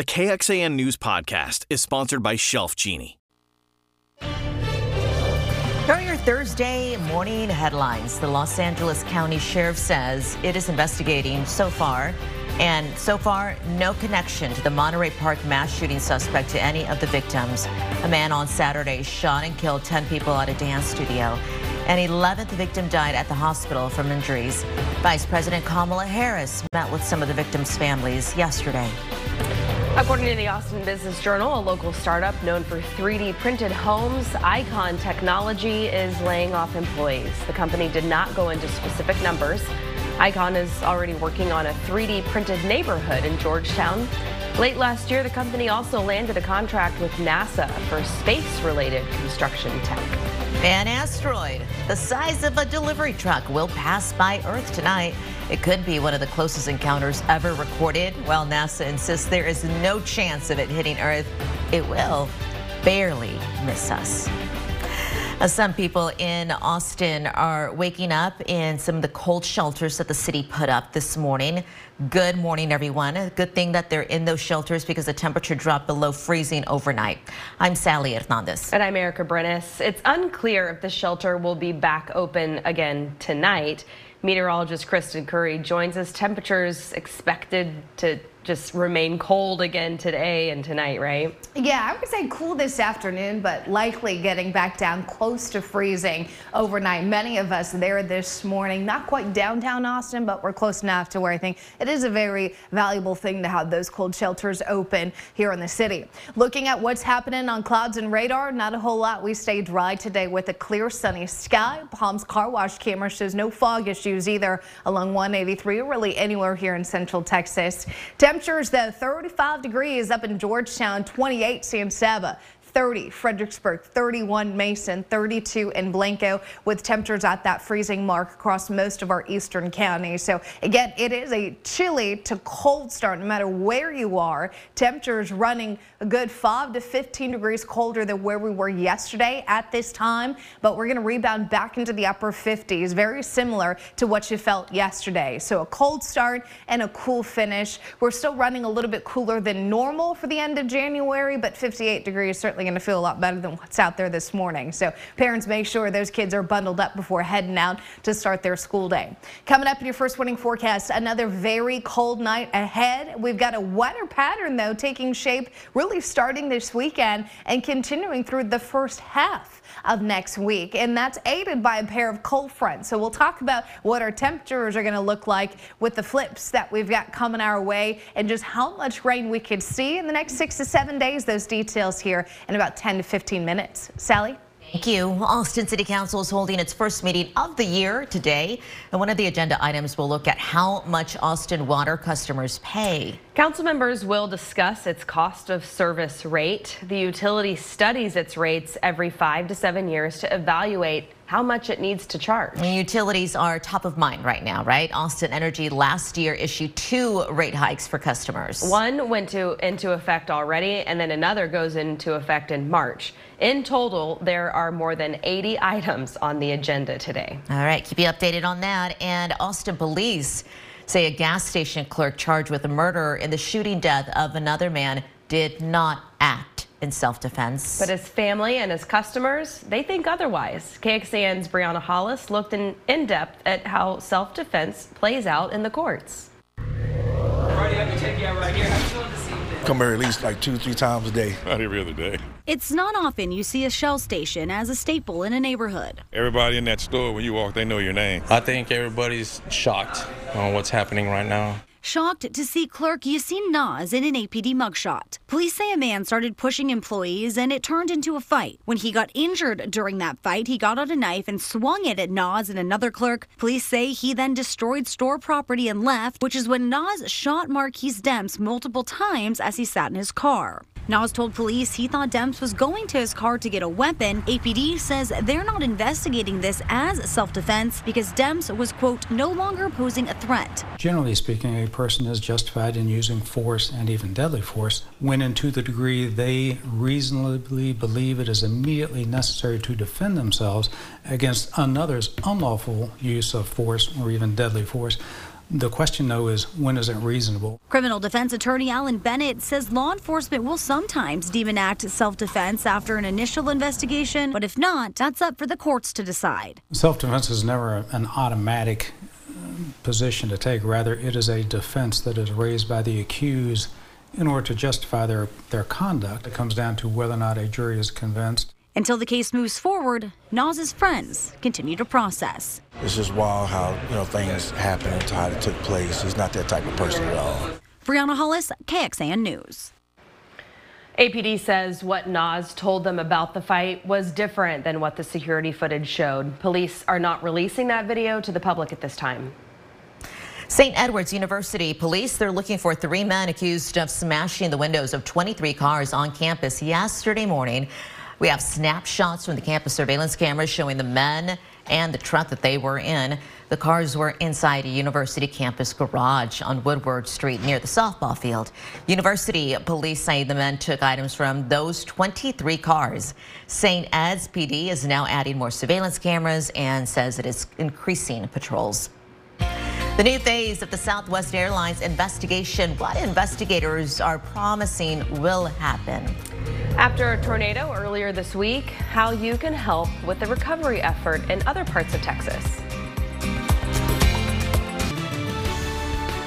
The KXAN News Podcast is sponsored by Shelf Genie. During your Thursday morning headlines, the Los Angeles County Sheriff says it is investigating so far, and so far, no connection to the Monterey Park mass shooting suspect to any of the victims. A man on Saturday shot and killed 10 people at a dance studio. An 11th victim died at the hospital from injuries. Vice President Kamala Harris met with some of the victims' families yesterday. According to the Austin Business Journal, a local startup known for 3D printed homes, Icon Technology is laying off employees. The company did not go into specific numbers. Icon is already working on a 3D printed neighborhood in Georgetown. Late last year, the company also landed a contract with NASA for space related construction tech. An asteroid the size of a delivery truck will pass by Earth tonight. It could be one of the closest encounters ever recorded. While NASA insists there is no chance of it hitting Earth, it will barely miss us. Uh, some people in Austin are waking up in some of the cold shelters that the city put up this morning. Good morning, everyone. Good thing that they're in those shelters because the temperature dropped below freezing overnight. I'm Sally Hernandez. And I'm Erica Brenes. It's unclear if the shelter will be back open again tonight. Meteorologist Kristen Curry joins us. Temperatures expected to just remain cold again today and tonight, right? Yeah, I would say cool this afternoon, but likely getting back down close to freezing overnight. Many of us there this morning, not quite downtown Austin, but we're close enough to where I think it is a very valuable thing to have those cold shelters open here in the city. Looking at what's happening on clouds and radar, not a whole lot. We stay dry today with a clear sunny sky. Palms car wash camera shows no fog issues either along 183 or really anywhere here in central Texas. Temperatures, though, 35 degrees up in Georgetown, 28 San Saba, 30 Fredericksburg, 31 Mason, 32 in Blanco with temperatures at that freezing mark across most of our eastern counties. So again, it is a chilly to cold start no matter where you are. Temperatures running a good 5 to 15 degrees colder than where we were yesterday at this time, but we're going to rebound back into the upper 50s, very similar to what you felt yesterday. So a cold start and a cool finish. We're still running a little bit cooler than normal for the end of January, but 58 degrees certainly certainly going to feel a lot better than what's out there this morning. So parents make sure those kids are bundled up before heading out to start their school day. Coming up in your first warning forecast, another very cold night ahead. We've got a wetter pattern though taking shape really starting this weekend and continuing through the first half of next week. And that's aided by a pair of cold fronts. So we'll talk about what our temperatures are going to look like with the flips that we've got coming our way and just how much rain we could see in the next six to seven days. Those details here in about 10 to 15 minutes. Sally? Thank you. Austin City Council is holding its first meeting of the year today. And one of the agenda items will look at how much Austin water customers pay. Council members will discuss its cost of service rate. The utility studies its rates every five to seven years to evaluate how much it needs to charge. Utilities are top of mind right now, right? Austin Energy last year issued two rate hikes for customers. One went to, into effect already, and then another goes into effect in March. In total, there are more than 80 items on the agenda today. All right, keep you updated on that. And Austin police say a gas station clerk charged with a murder in the shooting death of another man did not act in self-defense. But his family and his customers, they think otherwise. KXAN's Brianna Hollis looked in, in depth at how self-defense plays out in the courts. Come here at least like two, three times a day. Not every other day. It's not often you see a Shell station as a staple in a neighborhood. Everybody in that store, when you walk, they know your name. I think everybody's shocked on what's happening right now. Shocked to see clerk Yasin Nas in an APD mugshot. Police say a man started pushing employees and it turned into a fight. When he got injured during that fight, he got out a knife and swung it at Nas and another clerk. Police say he then destroyed store property and left, which is when Nas shot Marquise Demps multiple times as he sat in his car. Nas told police he thought Demps was going to his car to get a weapon. APD says they're not investigating this as self defense because Demps was, quote, no longer posing a threat. Generally speaking, a person is justified in using force and even deadly force when, and to the degree they reasonably believe it is immediately necessary to defend themselves against another's unlawful use of force or even deadly force The question, though, is when is it reasonable? Criminal defense attorney Alan Bennett says law enforcement will sometimes deem an act self defense after an initial investigation, but if not, that's up for the courts to decide. Self defense is never an automatic uh, position to take. Rather, it is a defense that is raised by the accused in order to justify their, their conduct. It comes down to whether or not a jury is convinced. Until the case moves forward, Nas's friends continue to process. It's just wild how you know things happen and how it took place. He's not that type of person at all. Brianna Hollis, KXAN News. APD says what Nas told them about the fight was different than what the security footage showed. Police are not releasing that video to the public at this time. St. Edward's University police, they're looking for three men accused of smashing the windows of 23 cars on campus yesterday morning. We have snapshots from the campus surveillance cameras showing the men and the truck that they were in. The cars were inside a university campus garage on Woodward Street near the softball field. University police say the men took items from those 23 cars. St. Ed's PD is now adding more surveillance cameras and says it is increasing patrols. The new phase of the Southwest Airlines investigation, what investigators are promising will happen. After a tornado earlier this week, how you can help with the recovery effort in other parts of Texas.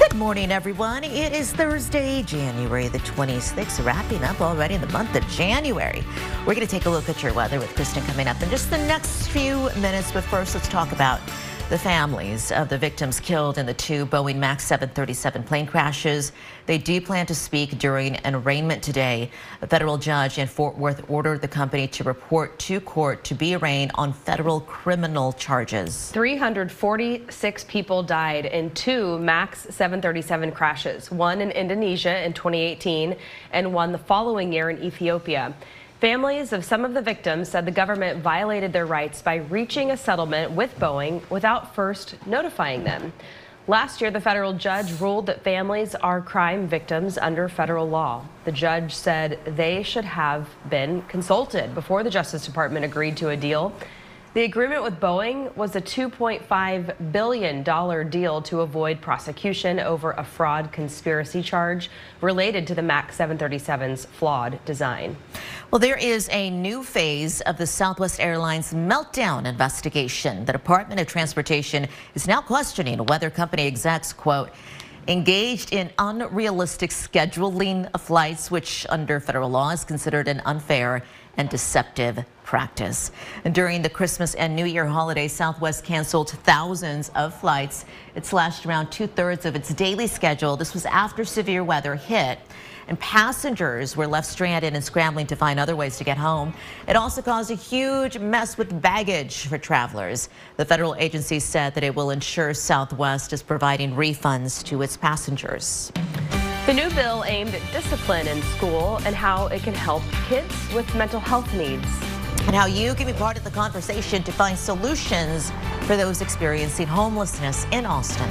Good morning, everyone. It is Thursday, January the 26th, wrapping up already the month of January. We're going to take a look at your weather with Kristen coming up in just the next few minutes. But first, let's talk about the families of the victims killed in the two Boeing MAX 737 plane crashes. They do plan to speak during an arraignment today. A federal judge in Fort Worth ordered the company to report to court to be arraigned on federal criminal charges. 346 people died in two MAX 737 crashes, one in Indonesia in 2018 and one the following year in Ethiopia. Families of some of the victims said the government violated their rights by reaching a settlement with Boeing without first notifying them. Last year, the federal judge ruled that families are crime victims under federal law. The judge said they should have been consulted before the Justice Department agreed to a deal. The agreement with Boeing was a $2.5 billion deal to avoid prosecution over a fraud conspiracy charge related to the MAX 737's flawed design. Well, there is a new phase of the Southwest Airlines meltdown investigation. The Department of Transportation is now questioning whether company execs, quote, engaged in unrealistic scheduling of flights, which under federal law is considered an unfair and deceptive practice. And during the Christmas and New Year holidays, Southwest canceled thousands of flights. It slashed around two thirds of its daily schedule. This was after severe weather hit and passengers were left stranded and scrambling to find other ways to get home. It also caused a huge mess with baggage for travelers. The federal agency said that it will ensure Southwest is providing refunds to its passengers. The new bill aimed at discipline in school and how it can help kids with mental health needs and how you can be part of the conversation to find solutions for those experiencing homelessness in Austin.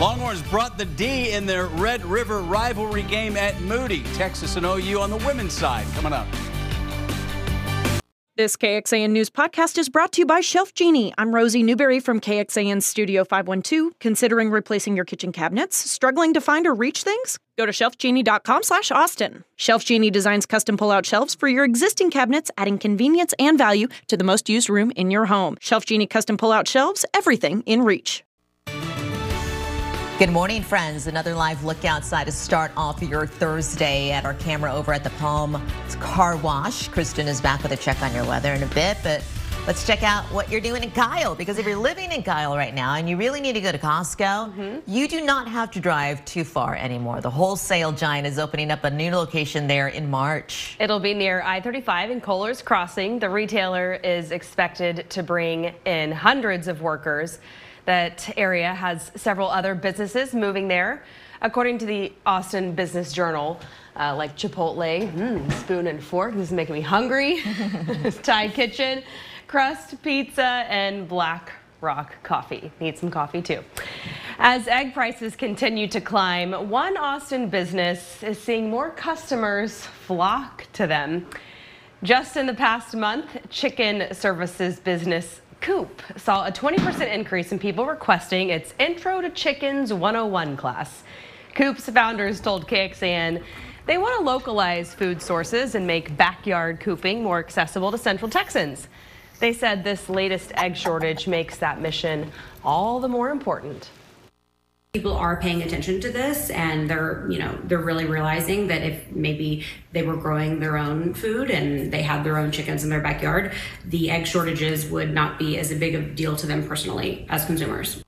Longhorns brought the D in their Red River rivalry game at Moody. Texas and OU on the women's side coming up. This KXAN News podcast is brought to you by Shelf Genie. I'm Rosie Newberry from KXAN Studio 512. Considering replacing your kitchen cabinets? Struggling to find or reach things? Go to shelfgenie.com slash Austin. Shelf Genie designs custom pull-out shelves for your existing cabinets, adding convenience and value to the most used room in your home. Shelf Genie custom pull-out shelves, everything in reach. Good morning, friends. Another live look outside to start off your Thursday at our camera over at the Palm Car Wash. Kristen is back with a check on your weather in a bit, but let's check out what you're doing in Kyle. Because if you're living in Kyle right now and you really need to go to Costco, mm -hmm. you do not have to drive too far anymore. The wholesale giant is opening up a new location there in March. It'll be near I-35 in Kohlers Crossing. The retailer is expected to bring in hundreds of workers. That area has several other businesses moving there. According to the Austin Business Journal, uh, like Chipotle, mm, Spoon and Fork, this is making me hungry, Thai Kitchen, Crust Pizza, and Black Rock Coffee. Need some coffee too. As egg prices continue to climb, one Austin business is seeing more customers flock to them. Just in the past month, chicken services business Coop saw a 20% increase in people requesting its Intro to Chickens 101 class. Coop's founders told KXAN they want to localize food sources and make backyard cooping more accessible to Central Texans. They said this latest egg shortage makes that mission all the more important people are paying attention to this and they're you know they're really realizing that if maybe they were growing their own food and they had their own chickens in their backyard the egg shortages would not be as a big a deal to them personally as consumers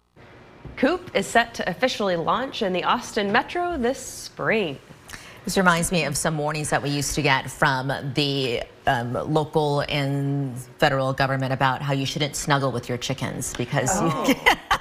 coop is set to officially launch in the austin metro this spring this reminds me of some warnings that we used to get from the um, local and federal government about how you shouldn't snuggle with your chickens because oh. you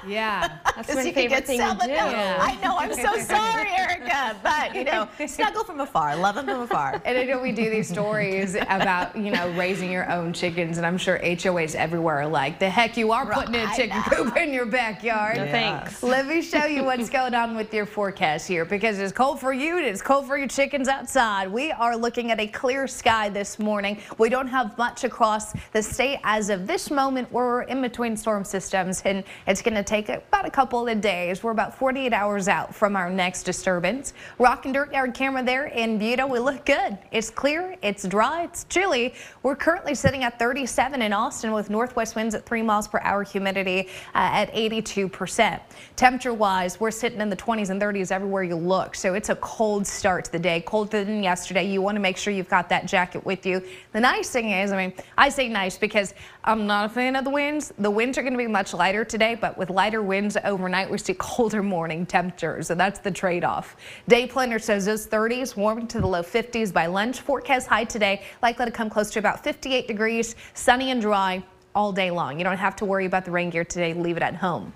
yeah that's my favorite thing to do. Yeah. I know I'm so sorry Erica but you know snuggle from afar love them from afar. And I know we do these stories about you know raising your own chickens and I'm sure HOAs everywhere are like the heck you are putting a chicken coop in your backyard. No thanks. Let me show you what's going on with your forecast here because it's cold for you and it's cold for your chickens outside. We are looking at a clear sky this morning. We don't have much across the state as of this moment. We're in between storm systems and it's going to take about a couple of days. We're about 48 hours out from our next disturbance. Rock and Dirt Yard camera there in Buda. We look good. It's clear. It's dry. It's chilly. We're currently sitting at 37 in Austin with northwest winds at 3 miles per hour, humidity uh, at 82%. Temperature wise, we're sitting in the 20s and 30s everywhere you look. So it's a cold start to the day, colder than yesterday. You want to make sure you've got that jacket with you. The nice thing is, I mean, I say nice because I'm not a fan of the winds. The winds are going to be much lighter today, but with lighter winds overnight, we see colder morning temperatures, so that's the trade-off. Day planner says those 30s warming to the low 50s by lunch. Forecast high today, likely to come close to about 58 degrees, sunny and dry all day long. You don't have to worry about the rain gear today. Leave it at home.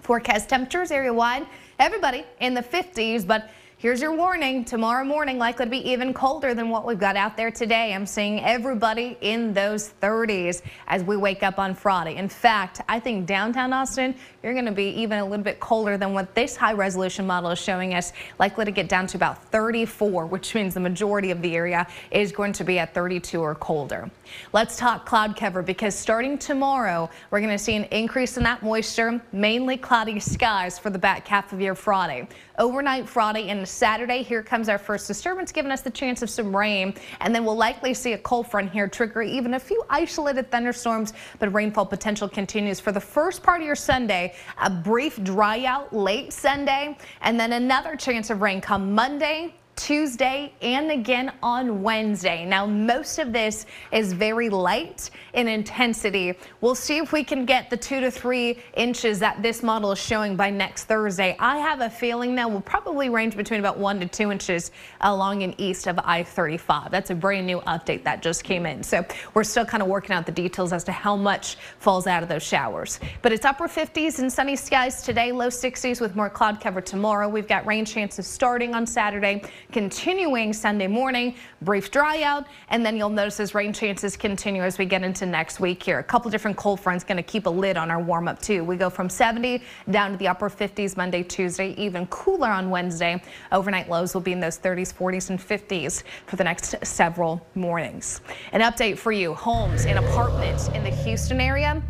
Forecast temperatures area wide, everybody in the 50s, but Here's your warning. Tomorrow morning likely to be even colder than what we've got out there today. I'm seeing everybody in those 30s as we wake up on Friday. In fact, I think downtown Austin, you're going to be even a little bit colder than what this high resolution model is showing us. Likely to get down to about 34, which means the majority of the area is going to be at 32 or colder. Let's talk cloud cover because starting tomorrow, we're going to see an increase in that moisture, mainly cloudy skies for the back half of your Friday. Overnight Friday and Saturday, here comes our first disturbance, giving us the chance of some rain. And then we'll likely see a cold front here trigger even a few isolated thunderstorms, but rainfall potential continues for the first part of your Sunday. A brief dry out late Sunday, and then another chance of rain come Monday, Tuesday and again on Wednesday. Now, most of this is very light in intensity. We'll see if we can get the two to three inches that this model is showing by next Thursday. I have a feeling that we'll probably range between about one to two inches along and east of I-35. That's a brand new update that just came in. So we're still kind of working out the details as to how much falls out of those showers. But it's upper 50s and sunny skies today, low 60s with more cloud cover tomorrow. We've got rain chances starting on Saturday continuing Sunday morning. Brief dry out, and then you'll notice as rain chances continue as we get into next week here. A couple different cold fronts going to keep a lid on our warm up too. We go from 70 down to the upper 50s Monday, Tuesday, even cooler on Wednesday. Overnight lows will be in those 30s, 40s, and 50s for the next several mornings. An update for you homes and apartments in the Houston area.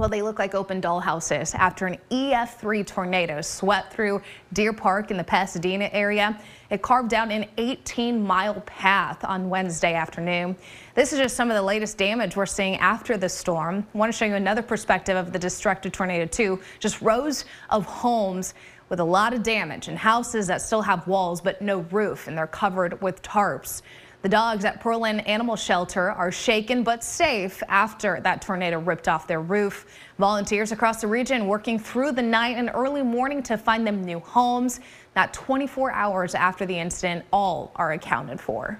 Well, they look like open doll houses after an EF3 tornado swept through Deer Park in the Pasadena area. It carved out an 18 mile path on Wednesday afternoon. This is just some of the latest damage we're seeing after the storm. I want to show you another perspective of the destructive tornado too. Just rows of homes with a lot of damage and houses that still have walls but no roof and they're covered with tarps. The dogs at Pearland Animal Shelter are shaken but safe after that tornado ripped off their roof. Volunteers across the region working through the night and early morning to find them new homes. Not 24 hours after the incident, all are accounted for.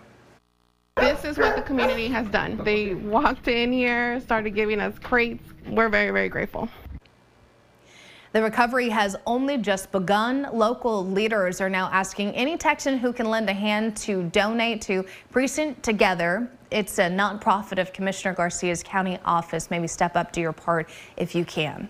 This is what the community has done. They walked in here, started giving us crates. We're very, very grateful. The recovery has only just begun. Local leaders are now asking any Texan who can lend a hand to donate to Precinct Together. It's a nonprofit of Commissioner Garcia's county office. Maybe step up to your part if you can.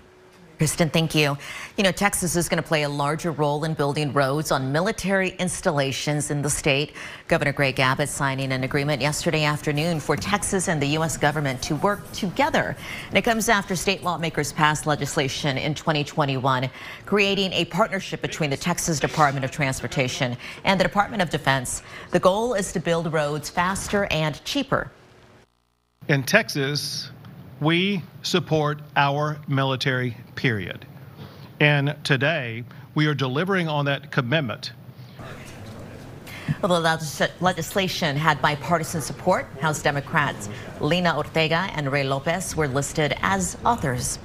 Kristen, thank you. You know, Texas is going to play a larger role in building roads on military installations in the state. Governor Greg Abbott signing an agreement yesterday afternoon for Texas and the U.S. government to work together. And it comes after state lawmakers passed legislation in 2021 creating a partnership between the Texas Department of Transportation and the Department of Defense. The goal is to build roads faster and cheaper. In Texas, we support our military, period. And today, we are delivering on that commitment. Well, the legislation had bipartisan support. House Democrats Lina Ortega and Ray Lopez were listed as authors.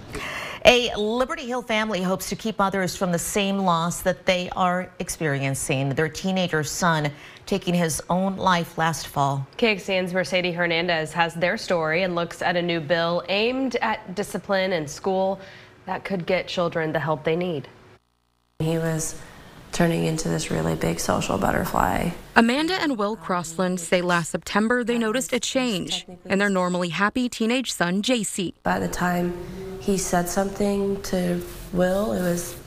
A Liberty Hill family hopes to keep others from the same loss that they are experiencing. Their teenager son taking his own life last fall. KXAN's Mercedes Hernandez has their story and looks at a new bill aimed at discipline in school that could get children the help they need. He was turning into this really big social butterfly. Amanda and Will Crossland say last September they noticed a change in their normally happy teenage son, JC. By the time he said something to Will, it was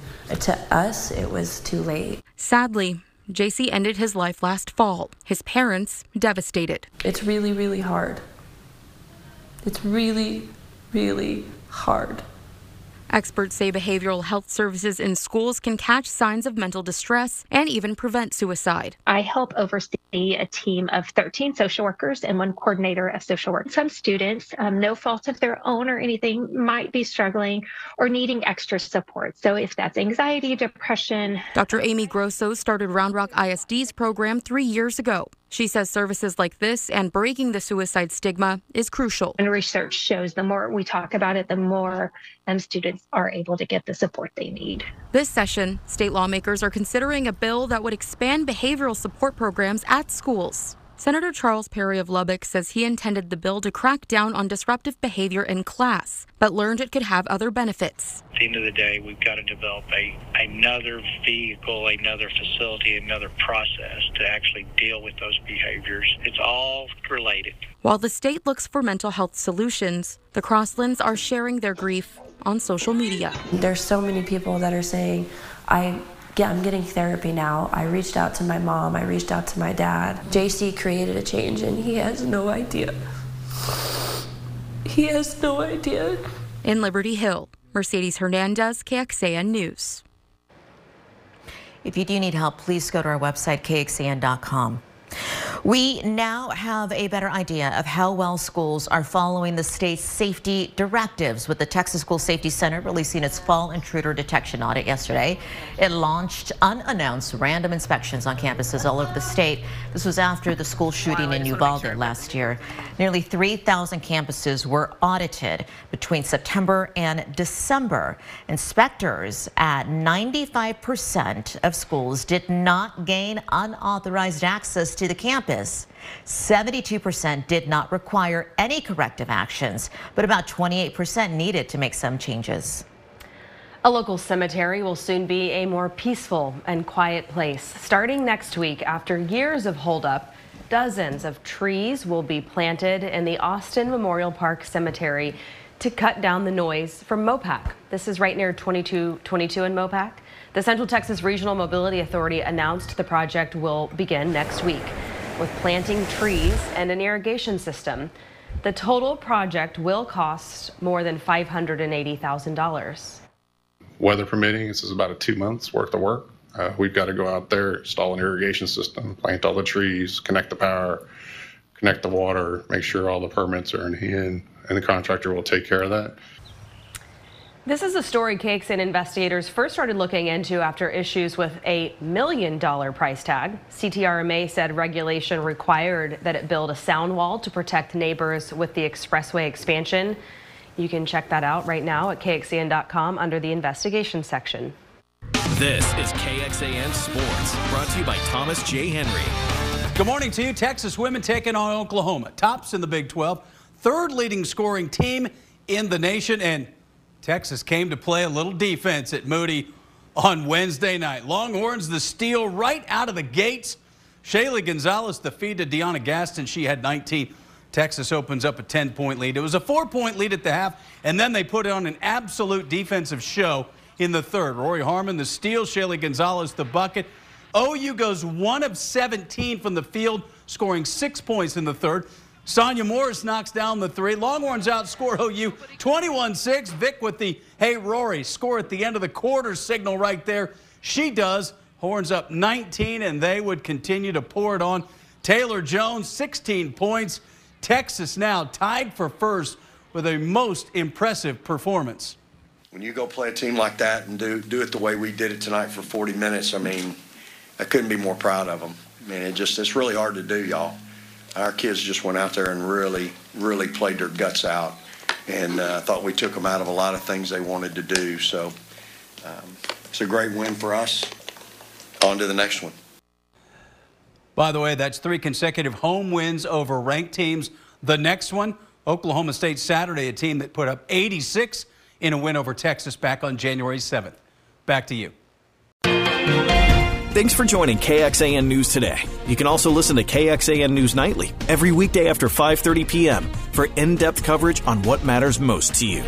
to us, it was too late. Sadly, JC ended his life last fall. His parents devastated. It's really, really hard. It's really, really hard. Experts say behavioral health services in schools can catch signs of mental distress and even prevent suicide. I help oversee a team of 13 social workers and one coordinator of social work. Some students, um, no fault of their own or anything, might be struggling or needing extra support. So if that's anxiety, depression. Dr. Amy Grosso started Round Rock ISD's program three years ago. She says services like this and breaking the suicide stigma is crucial. And research shows the more we talk about it, the more um, students are able to get the support they need. This session, state lawmakers are considering a bill that would expand behavioral support programs at schools. Senator Charles Perry of Lubbock says he intended the bill to crack down on disruptive behavior in class, but learned it could have other benefits. At the end of the day, we've got to develop a, another vehicle, another facility, another process to actually deal with those behaviors. It's all related. While the state looks for mental health solutions, the Crosslands are sharing their grief on social media. There's so many people that are saying, I yeah, I'm getting therapy now. I reached out to my mom, I reached out to my dad. JC created a change and he has no idea. He has no idea. In Liberty Hill, Mercedes Hernandez, KXAN News. If you do need help, please go to our website, kxan.com. We now have a better idea of how well schools are following the state's safety directives with the Texas School Safety Center releasing its fall intruder detection audit yesterday. It launched unannounced random inspections on campuses all over the state. This was after the school shooting in Uvalde last year. Nearly 3,000 campuses were audited between September and December. Inspectors at 95% of schools did not gain unauthorized access to the campus. 72% did not require any corrective actions, but about 28% needed to make some changes. A local cemetery will soon be a more peaceful and quiet place. Starting next week, after years of holdup, dozens of trees will be planted in the Austin Memorial Park Cemetery to cut down the noise from Mopac. This is right near 2222 in Mopac. The Central Texas Regional Mobility Authority announced the project will begin next week with planting trees and an irrigation system. The total project will cost more than $580,000. Weather permitting, this is about a two months worth of work. Uh, we've got to go out there, install an irrigation system, plant all the trees, connect the power, connect the water, make sure all the permits are in hand, and the contractor will take care of that. This is a story KXAN investigators first started looking into after issues with a million dollar price tag. CTRMA said regulation required that it build a sound wall to protect neighbors with the expressway expansion. You can check that out right now at KXAN.com under the investigation section. This is KXAN Sports, brought to you by Thomas J. Henry. Good morning to you. Texas women taking on Oklahoma. Tops in the Big 12, third leading scoring team in the nation, and Texas came to play a little defense at Moody on Wednesday night. Longhorns the steal right out of the gates. Shaylee Gonzalez the feed to DeYona Gaston. She had 19. Texas opens up a 10 point lead. It was a four point lead at the half, and then they put on an absolute defensive show in the third. Rory Harmon, the steal, Shaylee Gonzalez, the bucket. OU goes one of 17 from the field, scoring six points in the third. Sonya Morris knocks down the three. Longhorns outscore OU 21 6. Vic with the hey Rory score at the end of the quarter signal right there. She does. Horns up 19, and they would continue to pour it on. Taylor Jones, 16 points. Texas now tied for first with a most impressive performance. When you go play a team like that and do, do it the way we did it tonight for 40 minutes, I mean, I couldn't be more proud of them. I mean, it just, it's really hard to do, y'all. Our kids just went out there and really, really played their guts out. And uh, I thought we took them out of a lot of things they wanted to do. So um, it's a great win for us. On to the next one. By the way, that's three consecutive home wins over ranked teams. The next one, Oklahoma State Saturday, a team that put up 86 in a win over Texas back on January 7th. Back to you. Thanks for joining KXAN News today. You can also listen to KXAN News Nightly every weekday after 5:30 p.m. for in-depth coverage on what matters most to you.